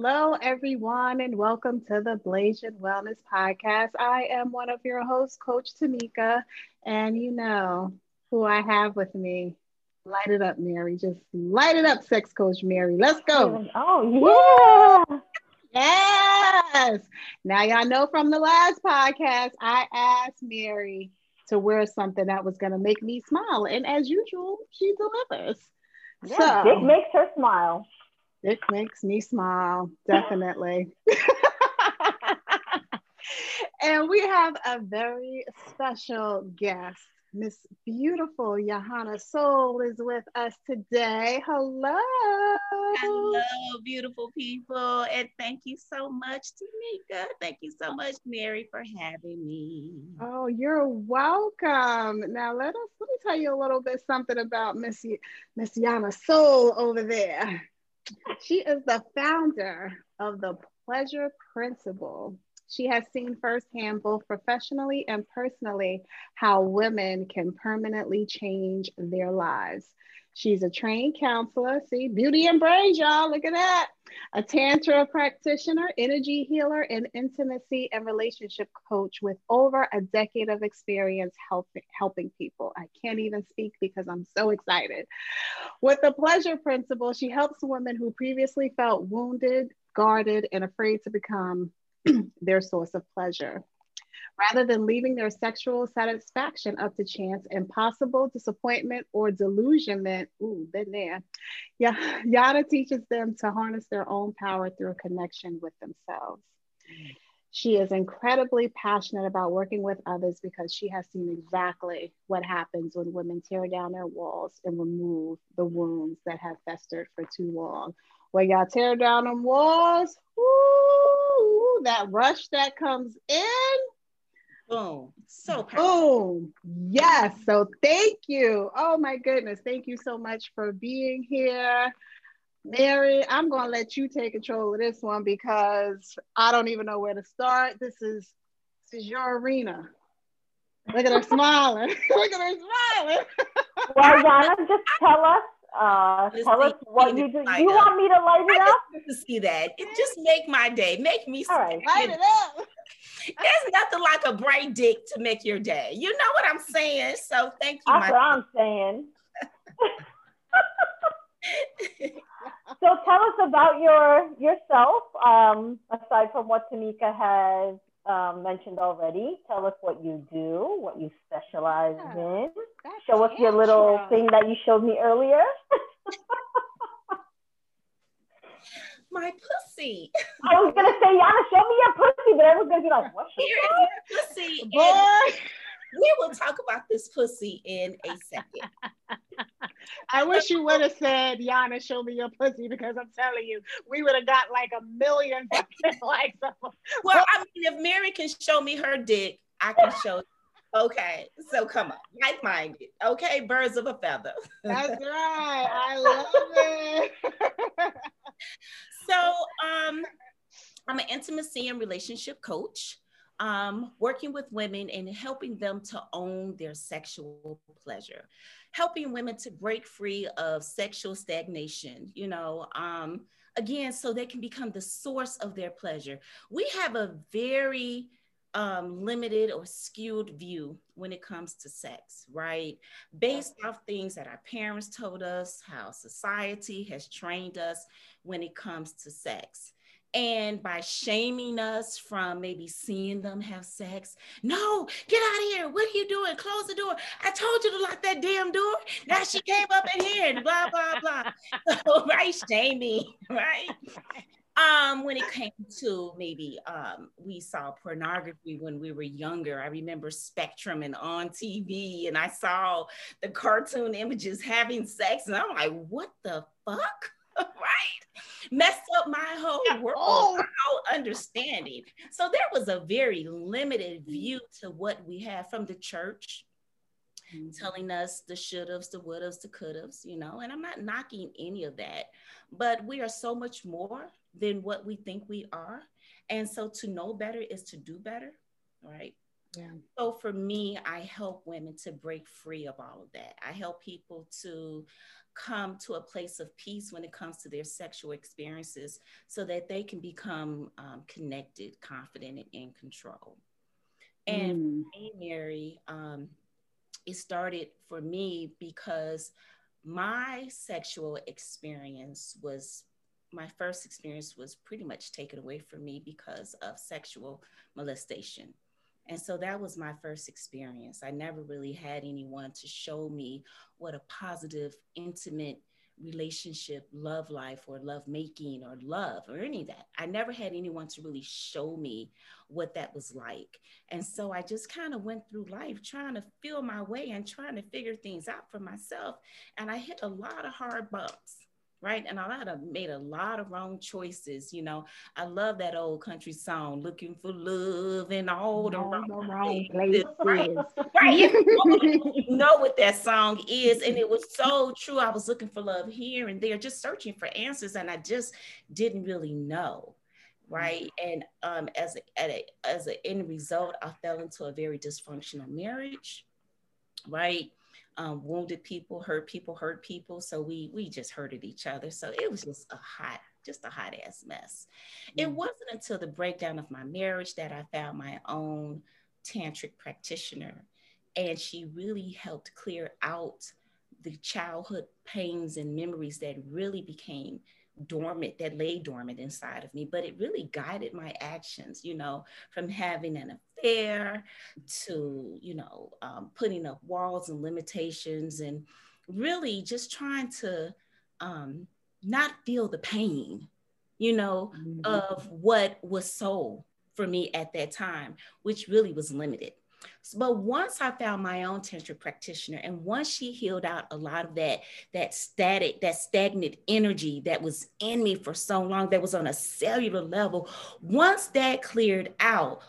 Hello, everyone, and welcome to the Blasian Wellness Podcast. I am one of your hosts, Coach Tamika, and you know who I have with me. Light it up, Mary. Just light it up, Sex Coach Mary. Let's go. Oh, yeah. Yes. Now, y'all know from the last podcast, I asked Mary to wear something that was going to make me smile. And as usual, she delivers. Yeah, so, it makes her smile. It makes me smile, definitely. and we have a very special guest. Miss Beautiful Johanna Soul is with us today. Hello. Hello, beautiful people. And thank you so much, Tamika. Thank you so much, Mary, for having me. Oh, you're welcome. Now let us let me tell you a little bit something about Miss Miss Yana Soul over there. She is the founder of the Pleasure Principle she has seen firsthand, both professionally and personally, how women can permanently change their lives. She's a trained counselor. See, beauty and brains, y'all. Look at that. A Tantra practitioner, energy healer, and intimacy and relationship coach with over a decade of experience helping, helping people. I can't even speak because I'm so excited. With the pleasure principle, she helps women who previously felt wounded, guarded, and afraid to become their source of pleasure. Rather than leaving their sexual satisfaction up to chance, and possible disappointment, or delusionment, ooh, been there. Yana teaches them to harness their own power through a connection with themselves. She is incredibly passionate about working with others because she has seen exactly what happens when women tear down their walls and remove the wounds that have festered for too long. When y'all tear down them walls, woo, that rush that comes in. Boom. So powerful. Boom. Yes. So thank you. Oh my goodness. Thank you so much for being here. Mary, I'm going to let you take control of this one because I don't even know where to start. This is this is your arena. Look at her smiling. Look at her smiling. well, Yana, just tell us uh, tell us what you do. You want me to light it up? to see that. It just make my day. Make me All right. light it up. There's nothing like a bright dick to make your day. You know what I'm saying? So thank you. That's what I'm saying. so tell us about your yourself. Um, aside from what Tamika has um, mentioned already. Tell us what you do, what you specialize yeah, in. Show us your little thing that you showed me earlier. My pussy. I was gonna say, Yana, show me your pussy, but I was gonna be like, what's your pussy? Boy. We will talk about this pussy in a second. I wish you would have said, Yana, show me your pussy because I'm telling you, we would have got like a million likes. well, I mean, if Mary can show me her dick, I can show. Okay, so come on, like minded. Okay, birds of a feather. That's right. I love it. So, um, I'm an intimacy and relationship coach um, working with women and helping them to own their sexual pleasure, helping women to break free of sexual stagnation, you know, um, again, so they can become the source of their pleasure. We have a very um, limited or skewed view when it comes to sex, right? Based off things that our parents told us, how society has trained us when it comes to sex and by shaming us from maybe seeing them have sex. No, get out of here. What are you doing? Close the door. I told you to lock that damn door. Now she came up in here and blah, blah, blah. So, right? Shaming, right? Um, when it came to maybe um, we saw pornography when we were younger. I remember Spectrum and on TV, and I saw the cartoon images having sex, and I'm like, what the fuck? right? Messed up my whole world, oh. whole understanding. So there was a very limited view to what we have from the church, mm-hmm. telling us the should haves, the would haves, the could haves, you know, and I'm not knocking any of that, but we are so much more than what we think we are. And so to know better is to do better, right? Yeah. So for me, I help women to break free of all of that. I help people to come to a place of peace when it comes to their sexual experiences so that they can become um, connected, confident, and in control. And mm. me, Mary, um, it started for me because my sexual experience was my first experience was pretty much taken away from me because of sexual molestation. And so that was my first experience. I never really had anyone to show me what a positive, intimate relationship, love life, or love making, or love, or any of that. I never had anyone to really show me what that was like. And so I just kind of went through life trying to feel my way and trying to figure things out for myself. And I hit a lot of hard bumps right? And I had made a lot of wrong choices. You know, I love that old country song, "Looking for Love" and all the, wrong, wrong places. Right, right. you know what that song is, and it was so true. I was looking for love here and there, just searching for answers, and I just didn't really know. Right. And um, as a, a, as an end result, I fell into a very dysfunctional marriage. Right um, wounded people, hurt people, hurt people. So we we just hurted each other. So it was just a hot, just a hot ass mess. Mm-hmm. It mm. wasn't until the breakdown of my marriage that I found my own tantric practitioner, and she really helped clear out the childhood pains and memories that really became dormant that lay dormant inside of me but it really guided my actions you know from having an affair to you know um, putting up walls and limitations and really just trying to um, not feel the pain you know mm-hmm. of what was sold for me at that time which really was limited but once I found my own tantric practitioner, and once she healed out a lot of that, that static, that stagnant energy that was in me for so long, that was on a cellular level, once that cleared out,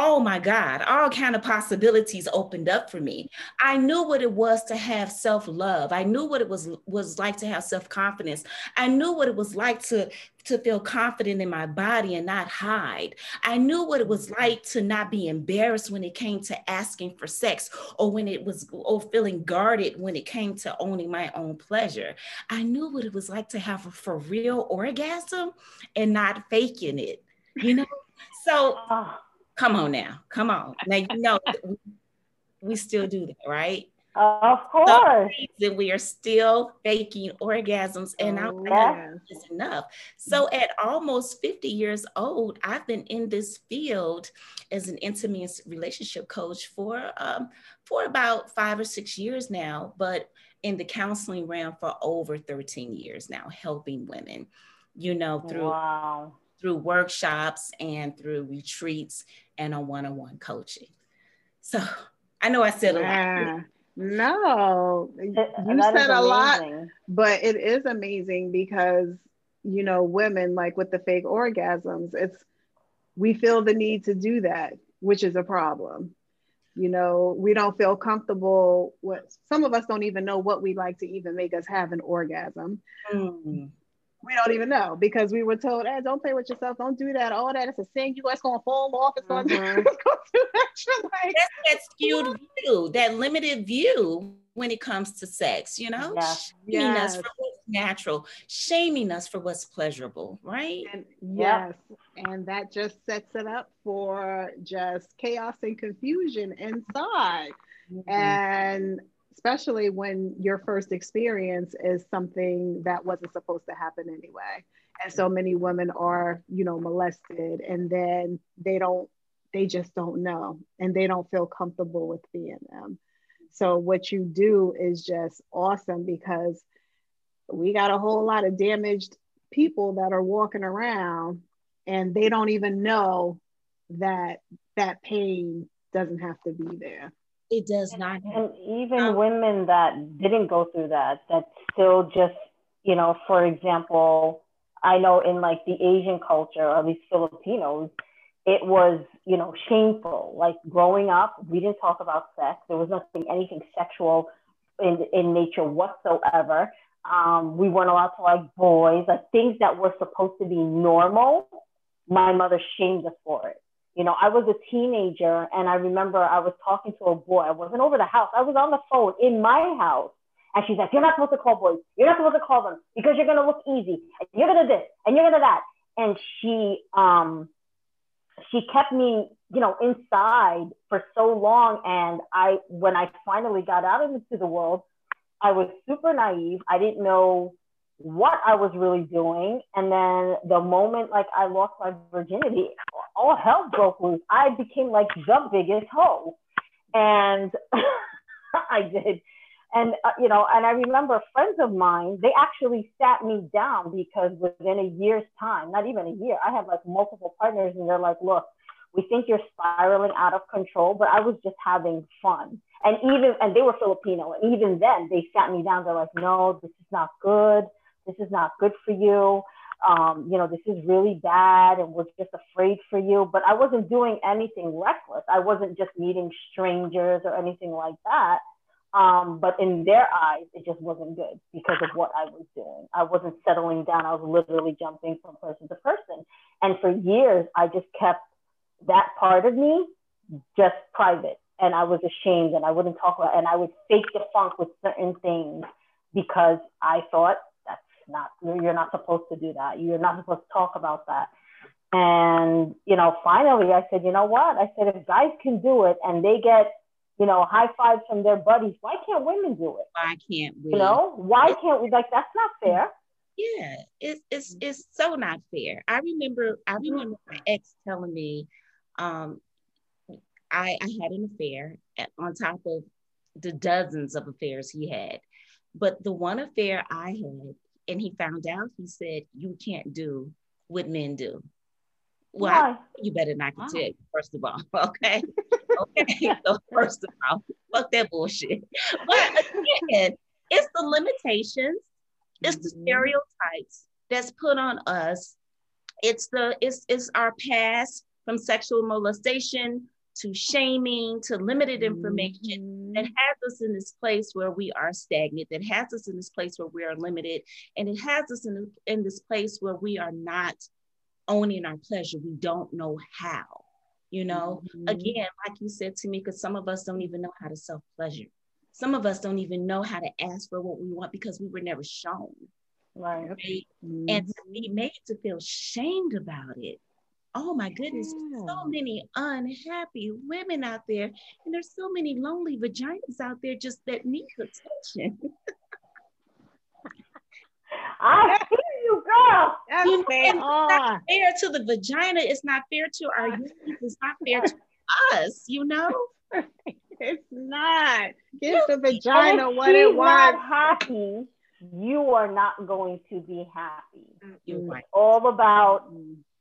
oh my god all kind of possibilities opened up for me. I knew what it was to have self-love. I knew what it was was like to have self-confidence. I knew what it was like to to feel confident in my body and not hide. I knew what it was like to not be embarrassed when it came to asking for sex or when it was or feeling guarded when it came to owning my own pleasure. I knew what it was like to have a for real orgasm and not faking it you know? So ah. Come on now. Come on. Now you know we still do that, right? Of course. Then we are still faking orgasms, and oh, yeah. is enough. So, at almost 50 years old, I've been in this field as an intimate relationship coach for um, for about five or six years now, but in the counseling realm for over 13 years now, helping women, you know, through wow. Through workshops and through retreats and on one-on-one coaching. So I know I said a yeah. lot. No, you said a lot, but it is amazing because you know, women like with the fake orgasms, it's we feel the need to do that, which is a problem. You know, we don't feel comfortable with some of us don't even know what we like to even make us have an orgasm. Mm we don't even know because we were told, hey, don't play with yourself, don't do that, all that. It's a thing, you guys gonna fall off, it's gonna, mm-hmm. it's gonna do like, That's that skewed view, that limited view when it comes to sex, you know? Yeah. Shaming yes. us for what's natural, shaming us for what's pleasurable, right? And, yes. And that just sets it up for just chaos and confusion inside. Mm-hmm. And especially when your first experience is something that wasn't supposed to happen anyway. And so many women are, you know, molested and then they don't, they just don't know and they don't feel comfortable with being them. So what you do is just awesome because we got a whole lot of damaged people that are walking around and they don't even know that that pain doesn't have to be there. It does not. And even um, women that didn't go through that, that still just, you know, for example, I know in like the Asian culture, or at least Filipinos, it was, you know, shameful. Like growing up, we didn't talk about sex. There was nothing, anything sexual in, in nature whatsoever. Um, we weren't allowed to like boys, like things that were supposed to be normal. My mother shamed us for it You know, I was a teenager and I remember I was talking to a boy. I wasn't over the house. I was on the phone in my house. And she's like, You're not supposed to call boys. You're not supposed to call them because you're gonna look easy. And you're gonna this and you're gonna that. And she um she kept me, you know, inside for so long. And I when I finally got out into the world, I was super naive. I didn't know what I was really doing. And then the moment like I lost my virginity, all hell broke loose. I became like the biggest hoe. And I did. And, uh, you know, and I remember friends of mine, they actually sat me down because within a year's time, not even a year, I had like multiple partners and they're like, look, we think you're spiraling out of control, but I was just having fun. And even, and they were Filipino. And even then they sat me down. They're like, no, this is not good this is not good for you. Um, you know, this is really bad and we're just afraid for you. But I wasn't doing anything reckless. I wasn't just meeting strangers or anything like that. Um, but in their eyes, it just wasn't good because of what I was doing. I wasn't settling down. I was literally jumping from person to person. And for years, I just kept that part of me just private. And I was ashamed and I wouldn't talk about it. And I would fake the funk with certain things because I thought not you're not supposed to do that. You're not supposed to talk about that. And you know finally i said you know what? I said if guys can do it and they get you know high fives from their buddies why can't women do it? Why can't we? You know why can't we? Like that's not fair. Yeah it's it's it's so not fair. I remember i mm-hmm. remember my ex telling me um i i had an affair on top of the dozens of affairs he had. But the one affair i had and he found out, he said, You can't do what men do. Well, you better not wow. first of all. Okay. okay. so, first of all, fuck that bullshit. But again, it's the limitations, it's the mm-hmm. stereotypes that's put on us. It's the it's it's our past from sexual molestation to shaming to limited information mm-hmm. that has us in this place where we are stagnant, that has us in this place where we are limited, and it has us in, in this place where we are not owning our pleasure. We don't know how. You know, mm-hmm. again, like you said to me, because some of us don't even know how to self pleasure. Some of us don't even know how to ask for what we want because we were never shown. Right. right? Mm-hmm. And to be made to feel shamed about it oh my goodness, yeah. so many unhappy women out there, and there's so many lonely vaginas out there just that need attention. I hear you, girl. That's you know, it's not ah. fair to the vagina. It's not fair to our ah. youth. It's not fair to us. You know. it's not. Give the vagina what it wants. happy. You are not going to be happy. You're right. all about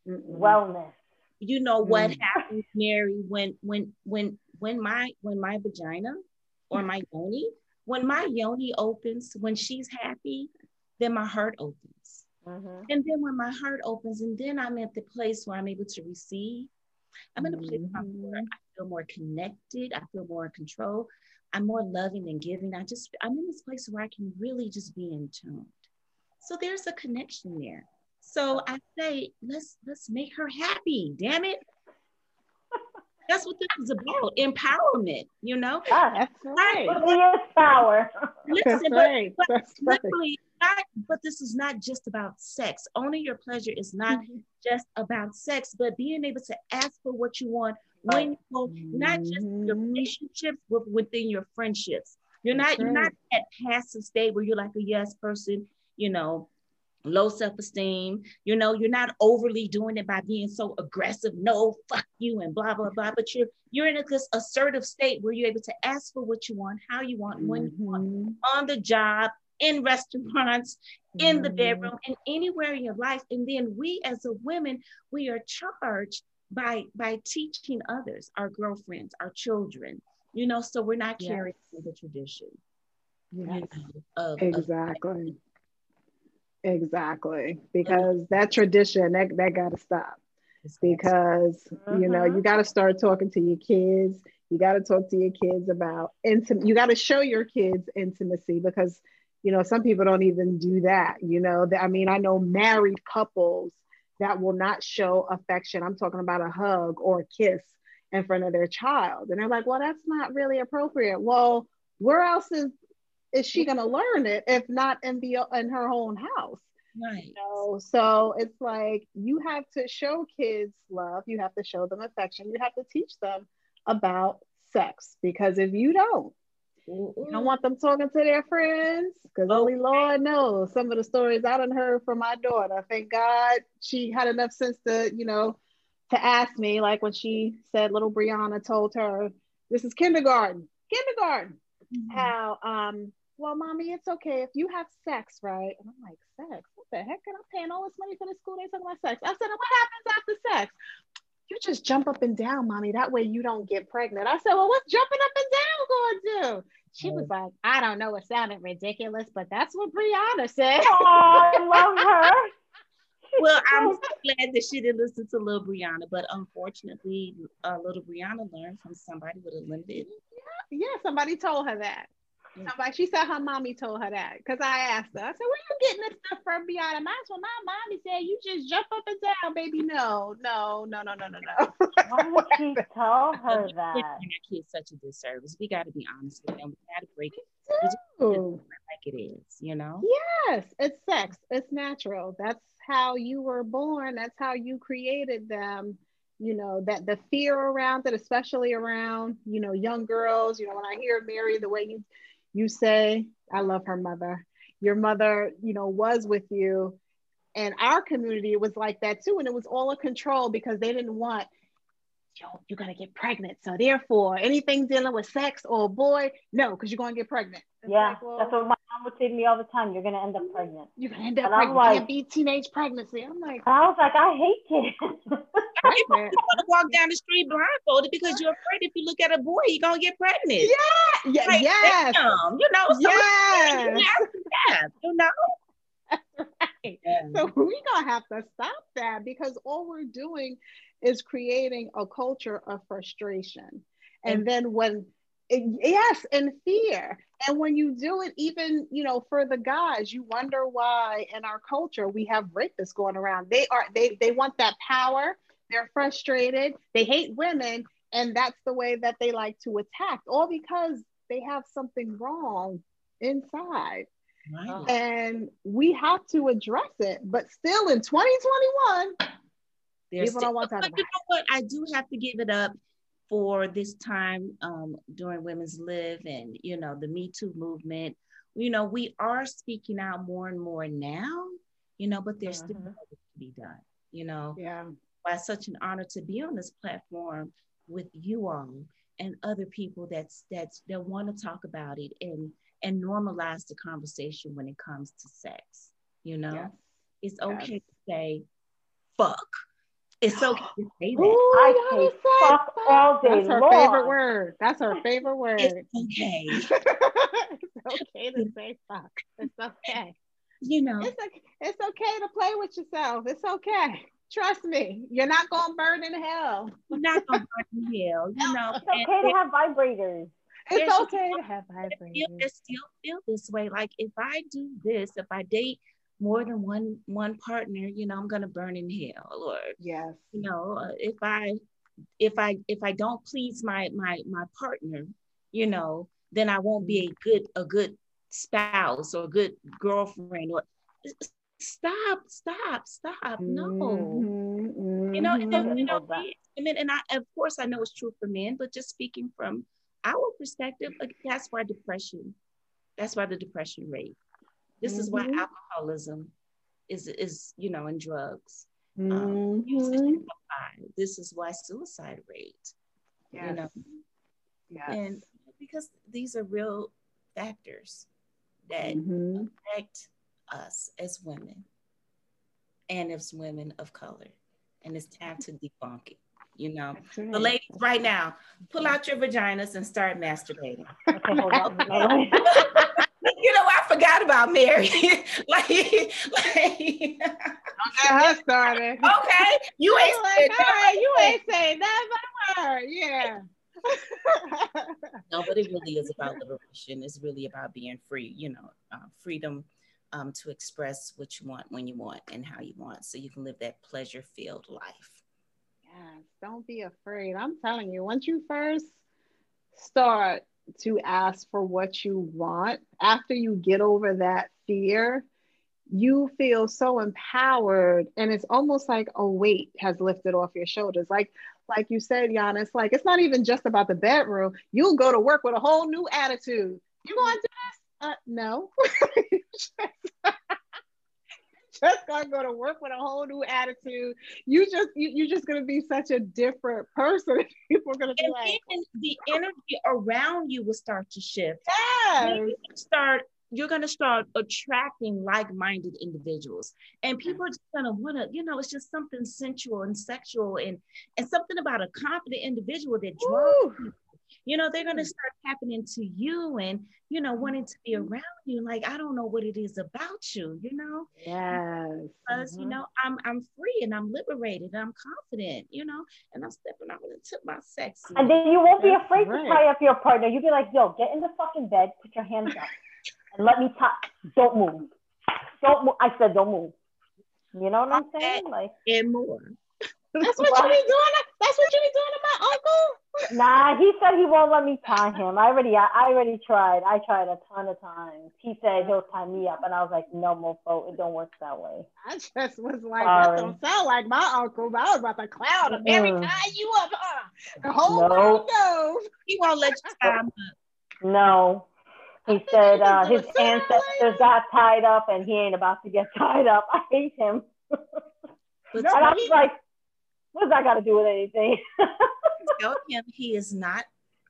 wellness. You know what mm. happens, Mary, when when when when my when my vagina or my yoni, when my yoni opens, when she's happy, then my heart opens. Mm-hmm. And then when my heart opens, and then I'm at the place where I'm able to receive. I'm in a place mm-hmm. where I feel more connected. I feel more in control. I'm more loving and giving. I just I'm in this place where I can really just be in tune. So there's a connection there. So I say, let's let's make her happy. Damn it. That's what this is about. Empowerment, you know? Ah, that's right. right. power. Listen, that's right. but, but that's right. not, but this is not just about sex. Owning your pleasure is not mm-hmm. just about sex, but being able to ask for what you want when you go, not just your mm-hmm. relationships, but within your friendships. You're not, you're not at passive state where you're like a yes person, you know, low self-esteem you know you're not overly doing it by being so aggressive no fuck you and blah blah blah but you're you're in a, this assertive state where you're able to ask for what you want how you want when you want mm-hmm. on the job in restaurants in the mm-hmm. bedroom and anywhere in your life and then we as a women we are charged by by teaching others our girlfriends our children you know so we're not carrying yes. the tradition yes. You know, of, exactly of Exactly. Because that tradition, that, that got to stop. Because, you know, you mm-hmm. got to start talking to your kids. You got to talk to your kids about intimate. You got to show your kids intimacy because, you know, some people don't even do that. You know, I mean, I know married couples that will not show affection. I'm talking about a hug or a kiss in front of their child. And they're like, well, that's not really appropriate. Well, where else is is she going to learn it if not in the in her own house? Right. You know? So it's like you have to show kids love, you have to show them affection, you have to teach them about sex because if you don't, you don't want them talking to their friends because only Lord knows some of the stories I done heard from my daughter. Thank God she had enough sense to, you know, to ask me, like when she said little Brianna told her, this is kindergarten, kindergarten, mm-hmm. how, um, well, mommy, it's okay if you have sex, right? And I'm like, sex? What the heck? And I'm paying all this money for the school. They talking about sex. I said, what happens after sex? You just jump up and down, mommy. That way you don't get pregnant. I said, well, what's jumping up and down going to do? She was like, I don't know. It sounded ridiculous, but that's what Brianna said. Oh, I love her. well, I'm so glad that she didn't listen to little Brianna, but unfortunately, uh, little Brianna learned from somebody with a limited. Yeah, yeah, somebody told her that. Somebody, she said her mommy told her that because I asked her. I said, "Where you getting this stuff from, Brianna?" Mine, well, my mommy said you just jump up and down, baby. No, no, no, no, no, no, no. Why would she tell her that? Our kids such a disservice. We got to be honest with them. We got to break it. Like it is, you know. Yes, it's sex. It's natural. That's how you were born. That's how you created them you know that the fear around it especially around you know young girls you know when i hear mary the way you you say i love her mother. Your mother you know was with you. And our community was like that too and it was all a control because they didn't want yo you're gonna get pregnant so therefore anything dealing with sex or a boy no because you're gonna get pregnant it's yeah like, well, that's what my mom would say to me all the time you're gonna end up pregnant you're gonna end up pregnant like, can't be teenage pregnancy i'm like i was like i hate kids you want to walk down the street blindfolded because you're afraid if you look at a boy, you're gonna get pregnant. Yeah, yeah, like, yes. Damn, you know, so yes. yeah, you know. right. Yeah. So we're gonna have to stop that because all we're doing is creating a culture of frustration. And then when yes, and fear. And when you do it, even you know, for the guys, you wonder why in our culture we have rapists going around. They are they they want that power they're frustrated, they hate women, and that's the way that they like to attack, all because they have something wrong inside. Right. And we have to address it. But still in 2021, There's people still, don't want to talk about You know what? I do have to give it up for this time um, during Women's Live and, you know, the Me Too movement. You know, we are speaking out more and more now, you know, but there's uh-huh. still to be done, you know. Yeah why it's such an honor to be on this platform with you all and other people that's that's that want to talk about it and and normalize the conversation when it comes to sex. You know, yes. it's okay yes. to say fuck. It's okay to say that. Ooh, I say fuck all day That's her long. favorite word. That's her favorite word. It's okay. it's okay to say fuck. It's okay. You know, it's, okay. it's okay to play with yourself. It's okay. Trust me, you're not gonna burn in hell. You're not gonna burn in hell. You know, it's okay and, to have vibrators. It's okay to have vibrators. Feel, still feel this way. Like if I do this, if I date more than one one partner, you know, I'm gonna burn in hell. Or yes, you know, if I if I if I don't please my my my partner, you know, then I won't be a good a good spouse or a good girlfriend or stop, stop, stop. No. Mm-hmm, you know, and then, you know, I mean, and I, of course, I know it's true for men, but just speaking from our perspective, that's why depression, that's why the depression rate. This mm-hmm. is why mm-hmm. alcoholism is, is, you know, and drugs. Um, mm-hmm. this is why suicide rate, yes. you know, yes. and because these are real factors that mm-hmm. affect us as women and as women of color. And it's time to debunk it. You know, right. the ladies right now, pull out your vaginas and start masturbating. Okay, hold on. you know, I forgot about Mary. like, like don't get her started. Okay, you ain't like, all you ain't saying that about Yeah. no, but it really is about liberation. It's really about being free. You know, uh, freedom um, to express what you want when you want and how you want so you can live that pleasure filled life. Yes, don't be afraid. I'm telling you, once you first start to ask for what you want, after you get over that fear, you feel so empowered and it's almost like a weight has lifted off your shoulders. Like like you said Giannis like it's not even just about the bedroom. You'll go to work with a whole new attitude. You going to do this? Uh, no just gonna go to work with a whole new attitude. You just you, you're just gonna be such a different person. People are gonna be and like the energy around you will start to shift. Yes. Start you're going to start attracting like-minded individuals and people are just going to want to you know it's just something sensual and sexual and and something about a confident individual that draws people you know they're going to start tapping into you and you know wanting to be around you like i don't know what it is about you you know? Yes because mm-hmm. you know i'm i'm free and i'm liberated and i'm confident you know and i'm stepping out into my sex and then you won't be afraid right. to tie up your partner. You'll be like yo get in the fucking bed put your hands up and let me tie don't move. Don't move i said don't move. You know what i'm saying? Like and more that's what you be doing. That's what you be doing to my uncle. Nah, he said he won't let me tie him. I already, I already tried. I tried a ton of times. He said he'll tie me up, and I was like, no, more, mofo, it don't work that way. I just was like, Sorry. that don't sound like my uncle. But I was about to clown him. Every mm. tie you up, huh? The whole nope. world knows. He won't let you tie him up. No. He said uh, his ancestors got tied up, and he ain't about to get tied up. I hate him. and I was like, what does that got to do with anything? Tell him he is not,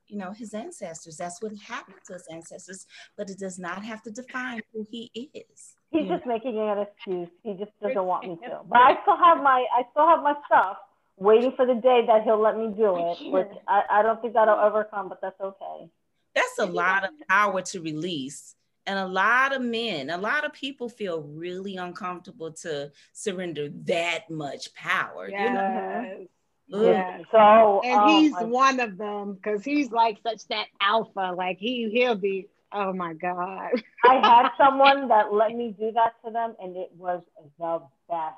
you know, his ancestors. That's what happened to his ancestors, but it does not have to define who he is. He's just know? making an excuse. He just doesn't want me to. But I still have my, I still have my stuff waiting for the day that he'll let me do it, which I, I don't think that'll ever come, but that's okay. That's a lot of power to release and a lot of men, a lot of people feel really uncomfortable to surrender that much power. Yes. You know? Yeah. So and um, he's one of them because he's like such that alpha. Like he he'll be. Oh my god. I had someone that let me do that to them, and it was the best.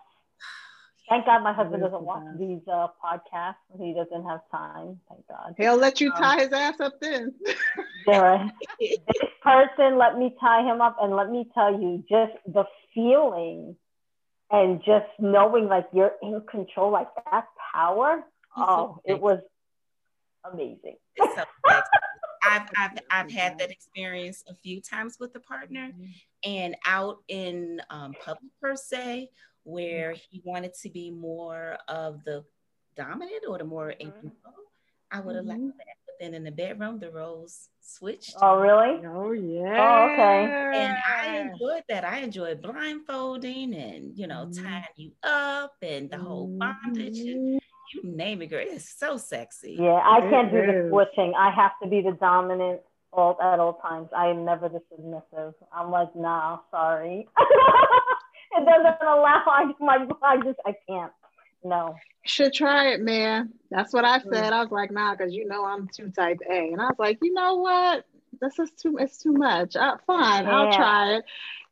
Thank God my husband doesn't watch these uh, podcasts. He doesn't have time. Thank God. He'll let you um, tie his ass up then. this person let me tie him up, and let me tell you, just the feeling and just knowing like you're in control, like that power. Oh, it was amazing. So I've, I've, I've had that experience a few times with a partner mm-hmm. and out in um, public per se where he wanted to be more of the dominant or the more in mm-hmm. control, I would have mm-hmm. liked that. But then in the bedroom, the roles switched. Oh, really? Oh, yeah. Oh, okay. And I enjoyed that. I enjoyed blindfolding and, you know, mm-hmm. tying you up and the whole bondage. And, you name it, girl. It's so sexy. Yeah, I can't do the switching. I have to be the dominant all at all times. I am never the submissive. I'm like, nah, sorry. it doesn't allow. I my I just I can't. No. Should try it, man. That's what I mm. said. I was like, nah, because you know I'm too type A, and I was like, you know what? This is too. It's too much. Uh, fine, yeah. I'll try it.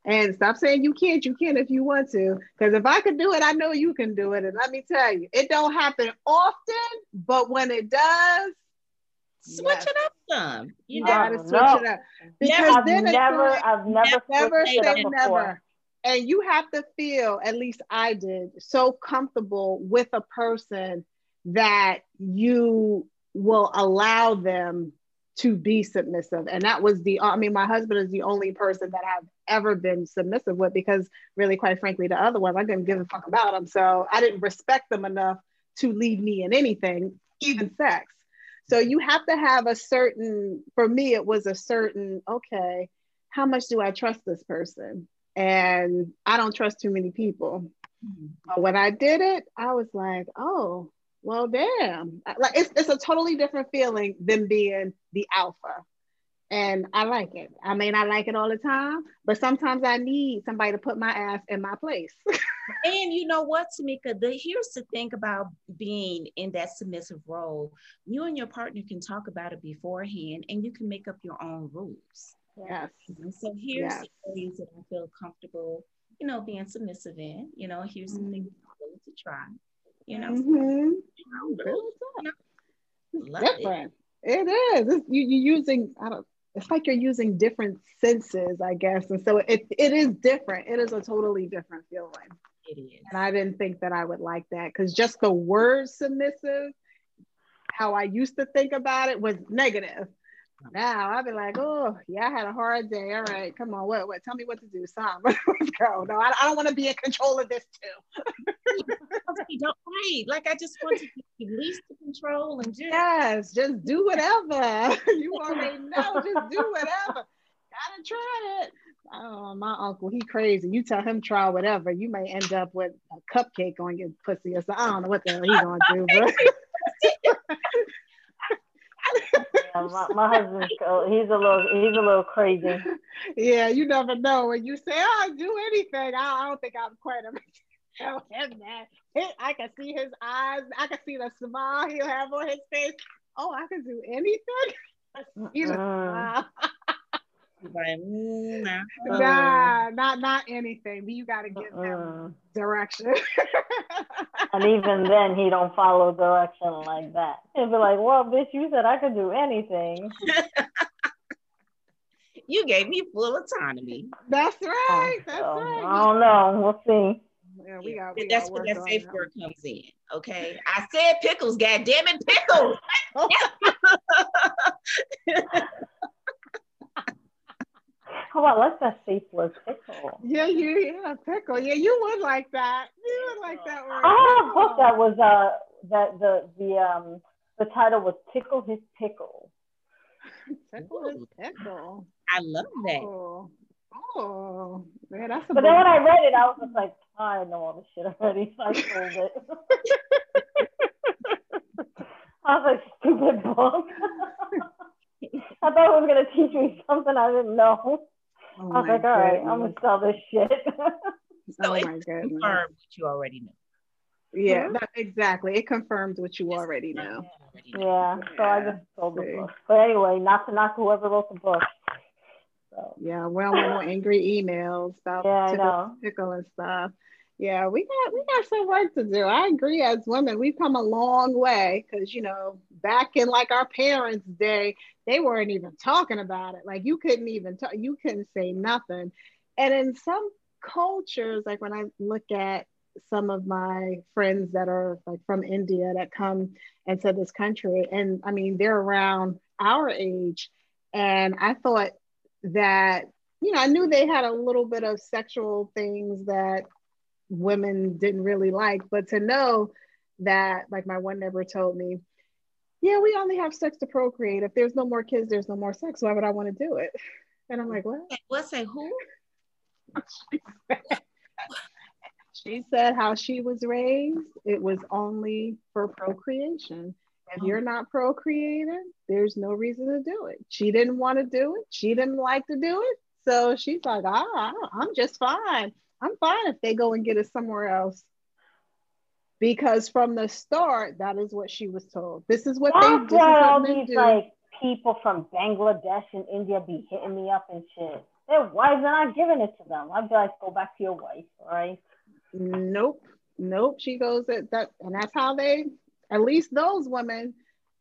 And stop saying you can't. You can if you want to. Because if I could do it, I know you can do it. And let me tell you, it don't happen often, but when it does, switch yes. it up some. You gotta switch no. it up. Because I've then never, I've never, never say never and you have to feel at least i did so comfortable with a person that you will allow them to be submissive. And that was the i mean my husband is the only person that i've ever been submissive with because really quite frankly the other ones i didn't give a fuck about them so i didn't respect them enough to lead me in anything even sex. So you have to have a certain for me it was a certain okay how much do i trust this person and I don't trust too many people. Mm-hmm. But when I did it, I was like, oh, well, damn. Like it's, it's a totally different feeling than being the alpha. And I like it. I may not like it all the time, but sometimes I need somebody to put my ass in my place. and you know what, Tamika? The here's the thing about being in that submissive role. You and your partner can talk about it beforehand and you can make up your own rules. Yes. So here's yes. the areas that I feel comfortable, you know, being submissive in. You know, here's mm-hmm. things I'm willing to try. You know, mm-hmm. you know, different. It, it is. It's, you, you're using. I don't. It's like you're using different senses, I guess, and so it it is different. It is a totally different feeling. It is. And I didn't think that I would like that because just the word submissive, how I used to think about it was negative. Now I'd be like, oh yeah, I had a hard day. All right, come on, what what? Tell me what to do, Sam. Let's go. No, I, I don't want to be in control of this too. don't right. Like I just want to release the control and just yes, just do whatever. you already know, just do whatever. Gotta try it. Oh, my uncle, he crazy. You tell him try whatever, you may end up with a cupcake on your pussy or something. I don't know what the hell he's gonna do, but yeah, my, my husband's he's a little he's a little crazy. Yeah, you never know when you say, "Oh, I do anything." I, I don't think I'm quite a tell him that. I can see his eyes. I can see the smile he'll have on his face. Oh, I can do anything. He's uh, mm, nah, not not anything. But you got to give him direction. and even then, he don't follow direction like that. He'll be like, "Well, bitch, you said I could do anything." you gave me full autonomy. That's right. That's so, right. I don't know. We'll see. Yeah, we got, we that's where that safe word comes in. Okay. I said pickles, god damn it, pickles. How about let's that safe word pickle? Yeah, you yeah, pickle. Yeah, you would like that. You would like that word. I had a book that was uh that the the um the title was Tickle His Pickle. Tickle His Pickle. I love that. Oh, oh man, that's. but then when I read it, I was just like, I know all this shit already. So I sold it. I was like, stupid book. I thought it was gonna teach me something I didn't know. Oh I was like, all right, I'm gonna sell this shit. so oh it confirmed what you already know. Yeah, mm-hmm. that, exactly. It confirmed what you already know. Yeah, so I just sold the book. But anyway, not to knock whoever wrote the book. So. Yeah, well, no angry emails about yeah, tickle, pickle and stuff. Yeah, we got we got some work to do. I agree. As women, we've come a long way because you know back in like our parents' day, they weren't even talking about it. Like you couldn't even talk. You couldn't say nothing. And in some cultures, like when I look at some of my friends that are like from India that come and into this country, and I mean they're around our age, and I thought that you know I knew they had a little bit of sexual things that women didn't really like, but to know that, like my one neighbor told me, yeah, we only have sex to procreate. If there's no more kids, there's no more sex. Why would I want to do it? And I'm like, what? What's say who? she, said, she said how she was raised, it was only for procreation. If you're not procreating, there's no reason to do it. She didn't want to do it. She didn't like to do it. So she's like, ah, I'm just fine. I'm fine if they go and get it somewhere else. Because from the start, that is what she was told. This is what That's they, do. all these do. like people from Bangladesh and India be hitting me up and shit. Their wives are not giving it to them. I'd be like, go back to your wife, all right? Nope. Nope. She goes that that and that's how they at least those women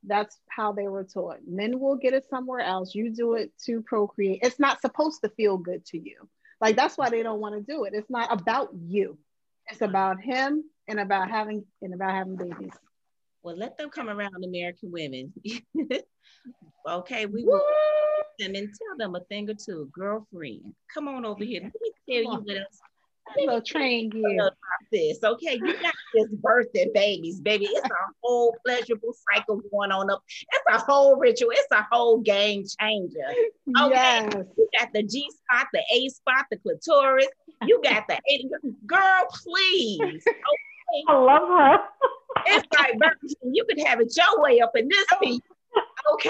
that's how they were taught. Men will get it somewhere else. You do it to procreate. It's not supposed to feel good to you. Like that's why they don't want to do it. It's not about you. It's about him and about having and about having babies. Well, let them come around American women. okay, we will them and tell them a thing or two. Girlfriend, come on over here. Let me tell you what else little train gear. This, okay? You got this birthday babies, baby. It's a whole pleasurable cycle going on up. It's a whole ritual. It's a whole game changer. Okay, yes. you got the G spot, the A spot, the clitoris. You got the a- girl, please. Okay. I love her. it's like you could have it your way up in this oh. piece. Okay.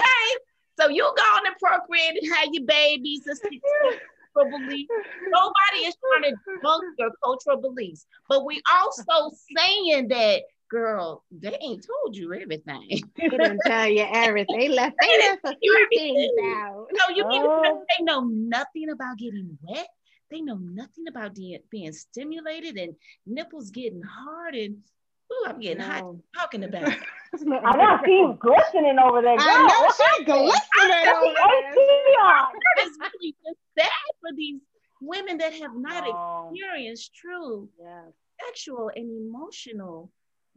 So you go on and procreate and have your babies and cultural beliefs. Nobody is trying to debunk your cultural beliefs. But we also saying that girl, they ain't told you everything. they didn't tell you everything. They left, they left a few things out. No, you mean Oh. they know nothing about getting wet. They know nothing about being, being stimulated and nipples getting hard and ooh, I'm getting hot talking about it. I know she's glistening over there. Girl, I know what she's glistening happened? over there. It's really just sad for these women that have not No. experienced true Yes. sexual and emotional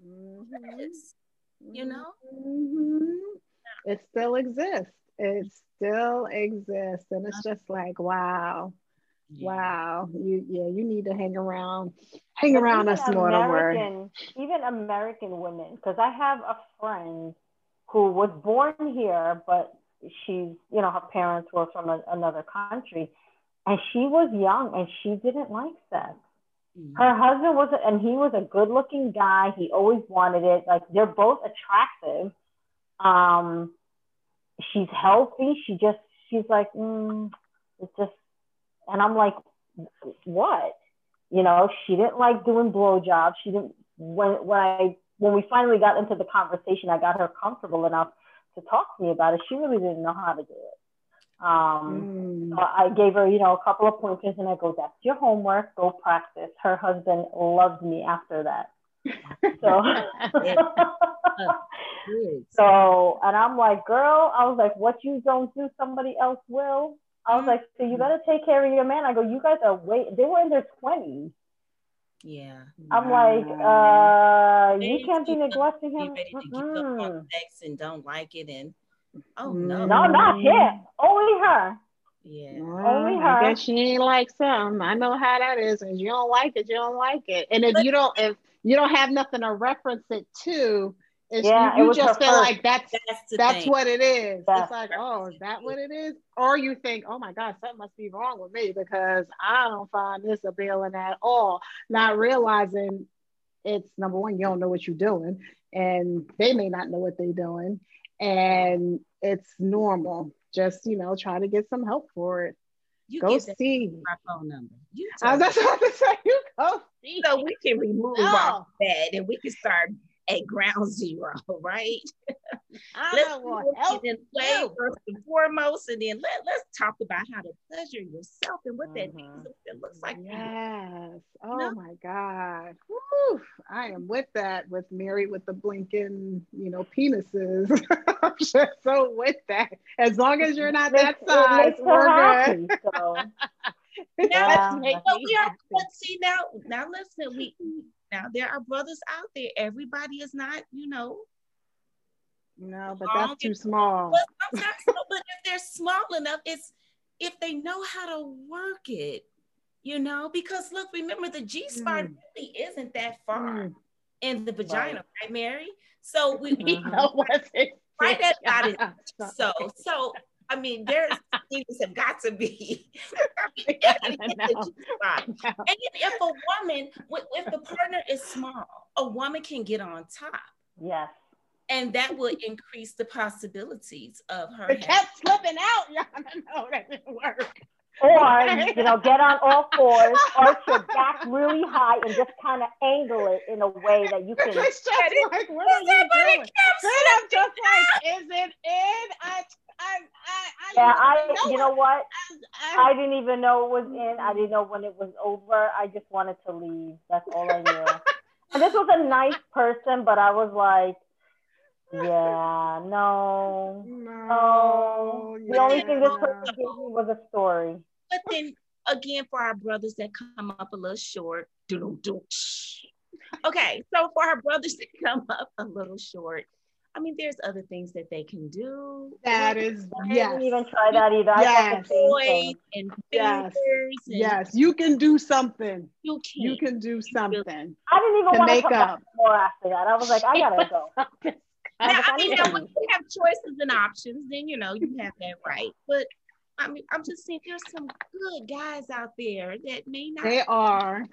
Mhm. bliss, you know? Mhm. It still exists. It still exists. And it's just like, wow, wow. You yeah, you need to hang around, hang But around us more to work. American, even American women, because I have a friend who was born here, but she's, you know, her parents were from a, another country, and she was young and she didn't like sex. Mhm. Her husband was, a, and he was a good-looking guy. He always wanted it. Like they're both attractive. Um, she's healthy. She just, she's like, mm, it's just, and I'm like, what? You know, she didn't like doing blowjobs. She didn't when when I when we finally got into the conversation, I got her comfortable enough to talk to me about it. She really didn't know how to do it. Um, Mm. so I gave her, you know, a couple of pointers, and I go, "That's your homework. Go practice." Her husband loved me after that. So, so, and I'm like, "Girl," I was like, "What you don't do, somebody else will." I was like, "So you better take care of your man." I go, "You guys are way." They were in their twenties. Yeah. I'm like, Wow. uh, you can't be neglecting him. ready to give up on sex and don't like it and oh Mm. no. No, not him. Only her. Yeah. Well, Only I her. guess she ain't like some. I know how that is. And you don't like it, you don't like it. And if But- you don't, if you don't have nothing to reference it to, it's Yeah, you, you was just feel first. like that's That's that's what it is. Yeah. It's like, oh, is that what it is? Or you think, oh my God, something must be wrong with me because I don't find this appealing at all. Not realizing it's number one, you don't know what you're doing, and they may not know what they're doing, and it's normal. Just you know, try to get some help for it. You Go give see. my phone number. You I tell was just about to say, you go see. so we can remove No. our bed and we can start at ground zero, right? I Let's want help. and then play you. first and foremost, and then let, let's talk about how to pleasure yourself and what that mm-hmm. means, what it looks like. Yes. Oh No. my God. Woo. I am with that, with Mary with the blinking, you know, penises. I'm just so with that. As long as you're not that size, makes her we're good. happy, So It Yeah. does But we are, happy. but see now, now listen, we now there are brothers out there. Everybody is not, you know, No, but that's too small. but but if they're small enough, it's if they know how to work it, you know, because look, remember the G spot Mm. really isn't that far Mm. in the vagina, right, Mary? So we, we. No, what's it? Right, that got it. So so I mean, there's things have got to be. I And know. if a woman, if if the partner is small, a woman can get on top, yes. and that will increase the possibilities of her. It kept slipping out. Y'all know that didn't work. Or you know, get on all fours, arch your back really high, and just kind of angle it in a way that you can. It's just like, what are you doing? kept Then I'm just like, is it in? I, I, I, I Yeah, I. know You know what? I, I didn't even know it was in. I didn't know when it was over. I just wanted to leave. That's all I knew. and this was a nice person, but I was like, yeah, no. no. Oh, the only thing this person gave me was a story. But then again, for our brothers that come up a little short, okay. So for our brothers that come up a little short, I mean, there's other things that they can do. That is, I yes. didn't even try that either. I thought Yes. the toys thing. and Yes. fingers. And Yes, you can do something. you can. You can do something. I didn't even To want to make come back up. more after that. I was like, I gotta go. I Now, I I mean, like, now when you have choices and options, then you know you have that right. But I mean, I'm just saying there's some good guys out there that may not. They are.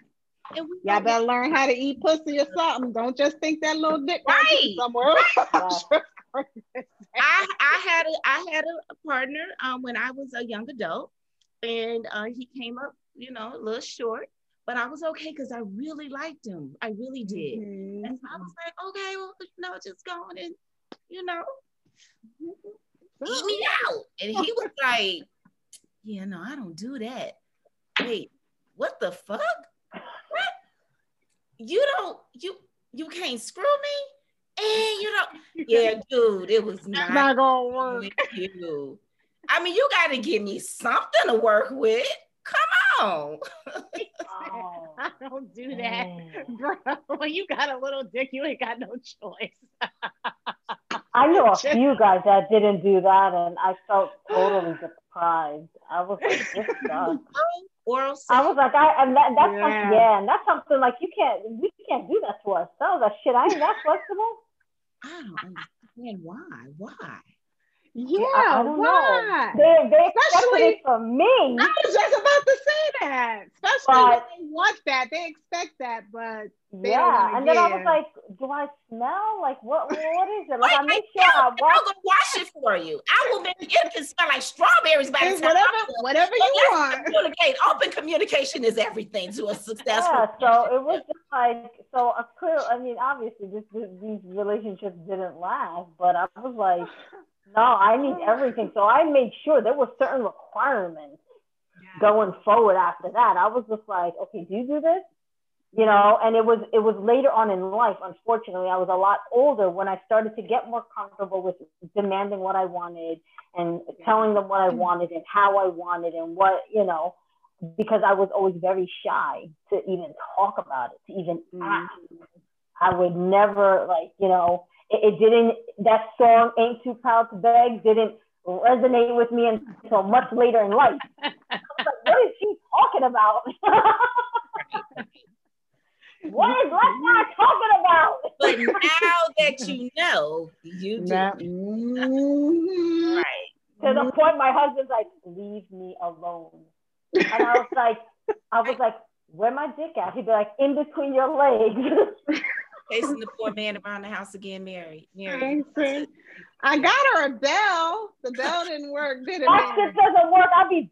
And we Y'all don't- better learn how to eat pussy or something. Don't just think that little dick gonna get you Right. somewhere. I, I had a I had a, a partner um, when I was a young adult, and uh, he came up, you know, a little short, but I was okay because I really liked him. I really did. Mm-hmm. And so I was like, okay, well, you know, just going and, you know, eat me out. And he was like, yeah, no, I don't do that. Wait, what the fuck? What? You don't, you, you can't screw me? And you don't, yeah, dude, it was not, not gonna work. You. I mean, you got to give me something to work with. Come on. oh, I don't do that, mm. bro. When you got a little dick, you ain't got no choice. I know a few guys that didn't do that, and I felt totally deprived. I was like, this sucks. Oral sex. I was like, I and that, that's yeah. yeah, and that's something like you can't we can't do that to ourselves. That shit, I ain't that flexible. I don't understand why. Why? Yeah, I, I don't why? know. They they expected it from me. I was just about to say that. Especially but, when they want that, they expect that, but yeah. And then I was like, do I smell? Like what? What is it? Like Wait, I make sure I wash. I'll go wash it for you. I will make it can smell like strawberries by the time. Whatever, whatever you want. Communicate. Open communication is everything to a successful. Yeah. So it was just like so. A clear. I mean, obviously, this, this these relationships didn't last, but I was like. No, I need everything. So I made sure there were certain requirements yeah. going forward after that. I was just like, okay, do you do this? You know, and it was it was later on in life. Unfortunately, I was a lot older when I started to get more comfortable with demanding what I wanted and telling them what I wanted and how I wanted and what you know, because I was always very shy to even talk about it, to even mm-hmm. ask. I would never like you know it, it didn't that song ain't too proud to beg didn't resonate with me until much later in life I was like, what is she talking about what is Black talking about? but now that you know, you do. Mm-hmm. Right. To the point my husband's like, leave me alone. And I was like, I was like, where my dick at? He'd be like, in between your legs. Chasing the poor man around the house again, Mary. Mary. I got her a bell. The bell didn't work, did it? That shit doesn't work. I'll be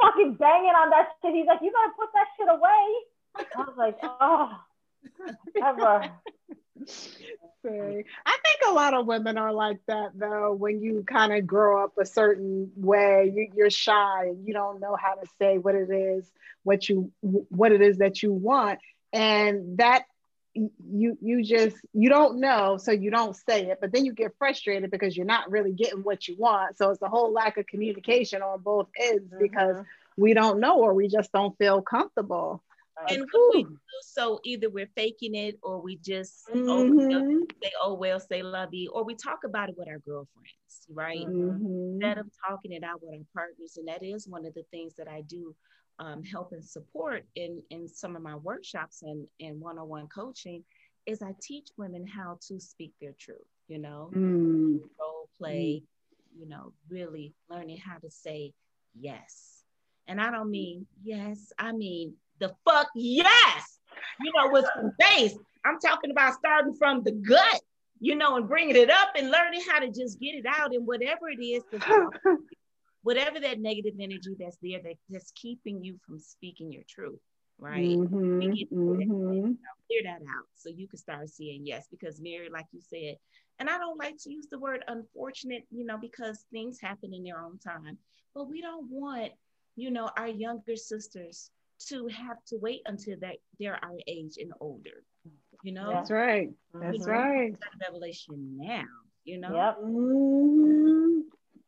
fucking banging on that shit. He's like, you gotta put that shit away. I was like, oh, ever. I think a lot of women are like that though. When you kind of grow up a certain way, you, you're shy and you don't know how to say what it is, what you, what it is that you want, and that you you just you don't know so you don't say it but then you get frustrated because you're not really getting what you want so it's a whole lack of communication on both ends mm-hmm. because we don't know or we just don't feel comfortable and we do, so either we're faking it or we just mm-hmm. oh, say oh well say lovey or we talk about it with our girlfriends right mm-hmm. instead of talking it out with our partners and that is one of the things that i do um, help and support in, in some of my workshops and, and one-on-one coaching is I teach women how to speak their truth, you know, mm. role play, mm. you know, really learning how to say yes. And I don't mean yes, I mean the fuck yes, you know, with some bass. I'm talking about starting from the gut, you know, and bringing it up and learning how to just get it out and whatever it is whatever that negative energy that's there that, that's keeping you from speaking your truth right mm-hmm, mm-hmm. clear that out so you can start seeing yes because mary like you said and i don't like to use the word unfortunate you know because things happen in their own time but we don't want you know our younger sisters to have to wait until that they're our age and older you know that's right that's know, right revelation now you know yep. Mm-hmm.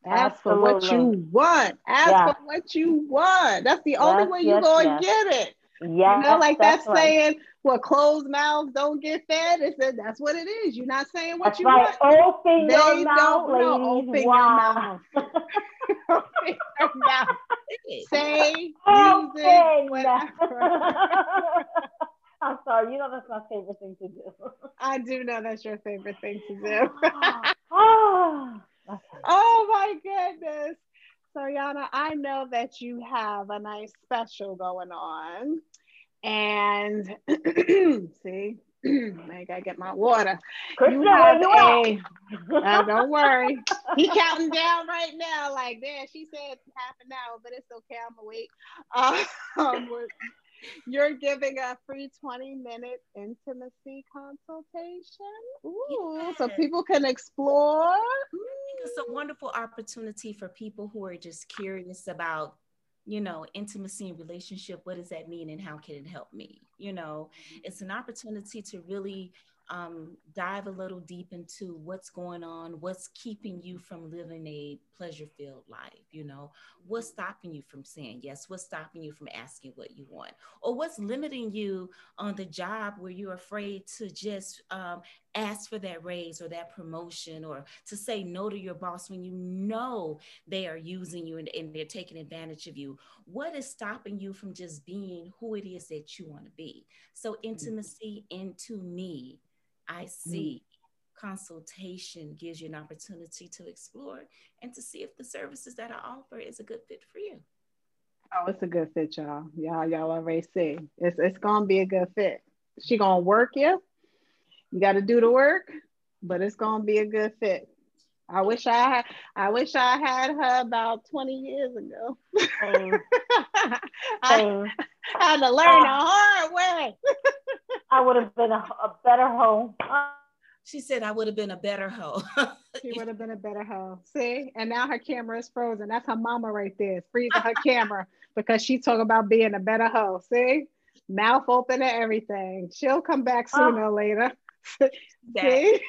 Ask for what you want. Ask yeah. for what you want. That's the only way you're going to yes. get it. Yeah, you know, like that's, right. saying, well, closed mouths don't get fed. It said that's what it is. You're not saying what that's you right. want. Open they your mouth, ladies. Open wow. your mouth. open your mouth. Say, open. music, whatever. I'm sorry, you know that's my favorite thing to do. I do know that's your favorite thing to do. Ah. Oh. My goodness. So, Yana, I know that you have a nice special going on. And see, I gotta get my water. you have a, uh, don't worry. He counting down right now. Like, there, she said half an hour, but it's okay. I'm gonna wait. Um, You're giving a free 20 minute intimacy consultation. Ooh, yes. so people can explore. it's a wonderful opportunity for people who are just curious about you know intimacy and relationship what does that mean and how can it help me you know mm-hmm. it's an opportunity to really um, dive a little deep into what's going on, what's keeping you from living a pleasure filled life, you know, what's stopping you from saying yes, what's stopping you from asking what you want, or what's limiting you on the job where you're afraid to just um, ask for that raise or that promotion or to say no to your boss when you know they are using you and, and they're taking advantage of you. What is stopping you from just being who it is that you want to be? So, intimacy into me I mm. see consultation gives you an opportunity to explore and to see if the services that I offer is a good fit for you. Oh, it's a good fit, y'all. Y'all, y'all already see. It's it's gonna be a good fit. She gonna work you. You got to do the work, but it's gonna be a good fit. I wish I had, I wish I had her about 20 years ago. Uh, I, I, had to learn uh. the hard way. I would have been a, a better hoe. She said I would have been a better hoe. she would have been a better hoe. See, and now her camera is frozen. That's her mama right there, freezing her camera because she talk about being a better hoe. See, mouth open and everything. She'll come back oh. sooner oh. or later. See.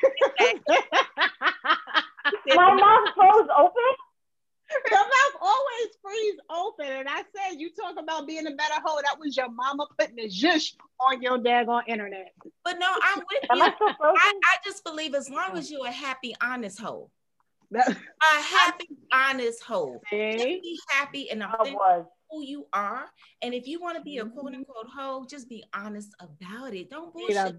My mouth froze open. Your mouth always freeze open. And I said, you talk about being a better hoe. That was your mama putting a zhush on your daggone internet. But no, I'm with you. I, I, just believe as long as you're a happy, honest hoe. a happy, honest hoe. Just be happy and authentic who you are. And if you want to be a quote mm-hmm. unquote hoe, just be honest about it. Don't bullshit. Yeah,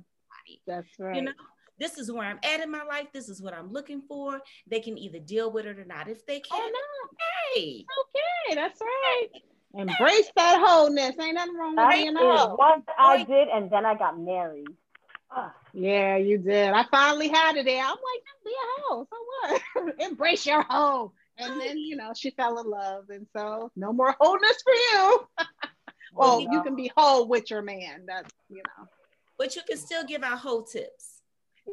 that's right. You know, this is where I'm at in my life. This is what I'm looking for. They can either deal with it or not. If they can't, oh, no. okay. Okay, that's right. Embrace that wholeness. Ain't nothing wrong with being a hoe. What I did, and then I got married. Ah. Yeah, you did. I finally had it there. I'm like, be a hoe. So what? Embrace your hoe. And then, you know, she fell in love. And so no more wholeness for you. well, oh, you can be whole with your man. That's, you know. But you can still give out whole tips.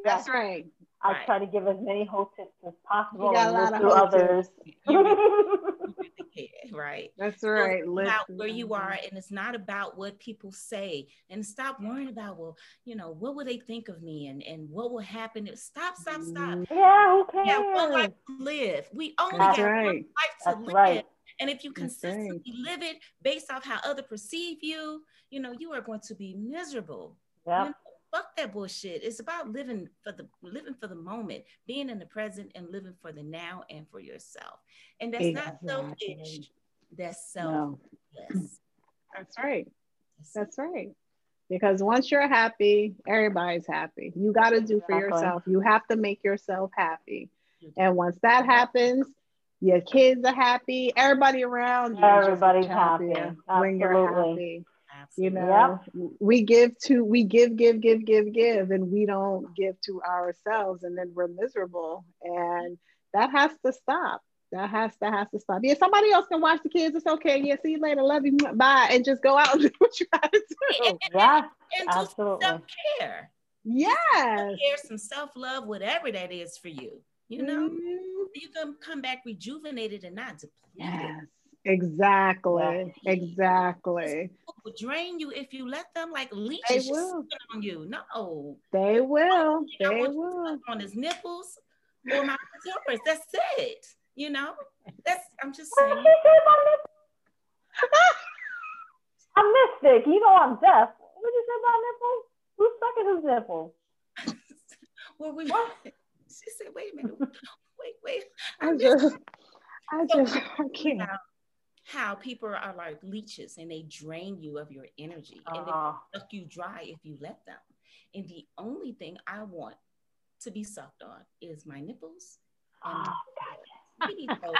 That's right. I right. try to give as many whole tips as possible. You got a lot of others. right. That's right. So about where you are, and it's not about what people say. And stop worrying about, well, you know, what will they think of me, and and what will happen? Stop, stop, stop. Mm-hmm. Yeah, who cares? Yeah, one life to live. We only That's got right. one life to That's live. Right. And if you consistently right. live it based off how other perceive you, you know, you are going to be miserable. Yeah. You know? Fuck that bullshit. It's about living for the living for the moment, being in the present and living for the now and for yourself. And that's exactly. not selfish. That's selfless. No. That's right. That's right. Because once you're happy, everybody's happy. You got to do for yourself. You have to make yourself happy. And once that happens, your kids are happy. Everybody around you. Everybody's happy. happy when you're happy. You know, yep. we give to we give, give, give, give, give, and we don't give to ourselves, and then we're miserable. And that has to stop. That has that has to stop. Yeah, somebody else can watch the kids. It's okay. Yeah, see you later. Love you. Bye. And just go out and do what you gotta do. yeah, and absolutely. Self care. Yes. Care, some self love, whatever that is for you. You know, mm-hmm. you can come back rejuvenated and not depleted. Yes. Exactly. Yeah. Exactly. Will drain you if you let them like leeches on you. No. They will. They will. On his nipples or my clitoris. That's it. You know. That's. I'm just saying. I'm mystic. You know I'm deaf. What did you say about nipples? Who's sucking his nipples? well, we. What? She said, "Wait a minute. Wait, wait. I just, I just, I can't." How people are like leeches and they drain you of your energy uh-huh. and they uh-huh. suck you dry if you let them. And the only thing I want to be sucked on is my nipples and oh,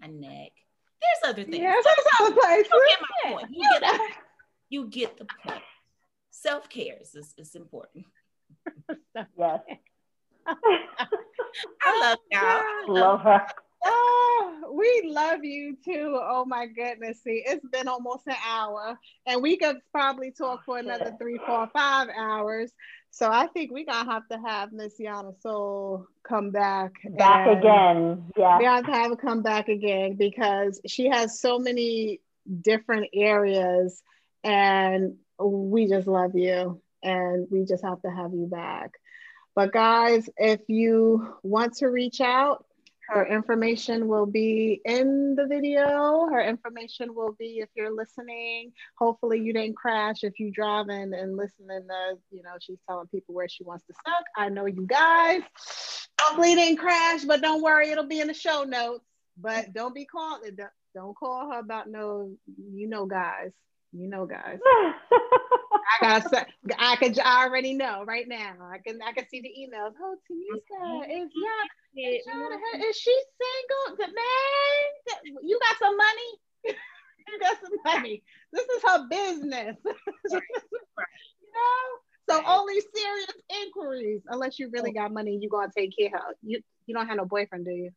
my neck. There's other things. Yeah, there's other places. You get my point. You get, the, you get the point. Self care is, is important. yes. I love y'all. Love her. Oh, we love you too. Oh my goodness. See, it's been almost an hour and we could probably talk for oh, another three, four, five hours. So I think we're gonna have to have Miss Yana Soul come back. Back again. Yeah. We have to have her come back again because she has so many different areas and we just love you and we just have to have you back. But guys, if you want to reach out, her information will be in the video. Her information will be if you're listening. Hopefully you didn't crash if you driving and listening to, you know, she's telling people where she wants to suck. I know you guys. Hopefully didn't crash, but don't worry, it'll be in the show notes. But don't be calling don't call her about no, you know, guys. You know, guys. I got I could I already know right now. I can I can see the emails. Oh, Tanisha, mm-hmm. is yeah, is, is she single? The Man, you got some money. you got some money. This is her business. you know. So only serious inquiries, unless you really got money, you gonna take care of. You you don't have no boyfriend, do you?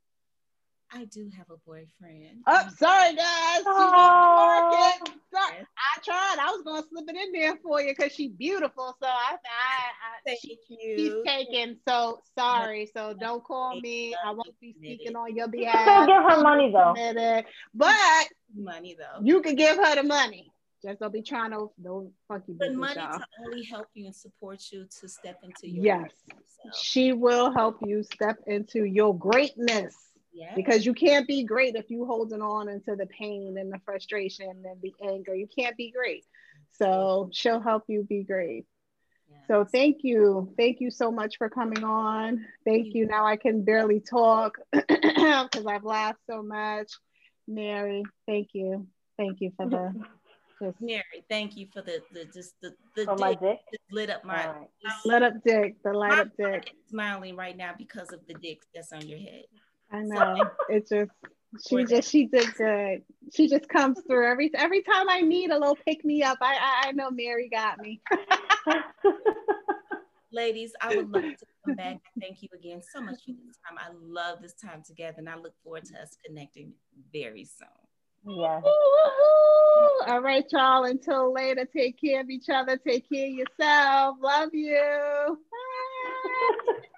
I do have a boyfriend. Oh, um, sorry, guys. Oh. Sorry. I tried. I was gonna slip it in there for you because she's beautiful. So I, I, I thank she, you. She's taken. So sorry. So don't call me. I won't be speaking on your behalf. You Still give her money though. But money though. You can give her the money. Just don't be trying to don't fuck you. The money y'all. to only help you and support you to step into your yes. She will help you step into your greatness. Because you can't be great if you holding on into the pain and the frustration and the anger. You can't be great. So she'll help you be great. Yes. So thank you. Thank you so much for coming on. Thank you. Now I can barely talk because I've laughed so much. Mary, thank you. Thank you for the just, Mary, thank you for the the just the the for dick, dick? lit up my right. lit up dick, the light up dick. Smiling right now because of the dick that's on your head. I know. it just she just she did good. She just comes through every every time I need a little pick me up. I I, I know Mary got me. Ladies, I would love to come back. Thank you again so much for this time. I love this time together, and I look forward to us connecting very soon. Yeah. All right, y'all. Until later, take care of each other. Take care of yourself. Love you. Bye.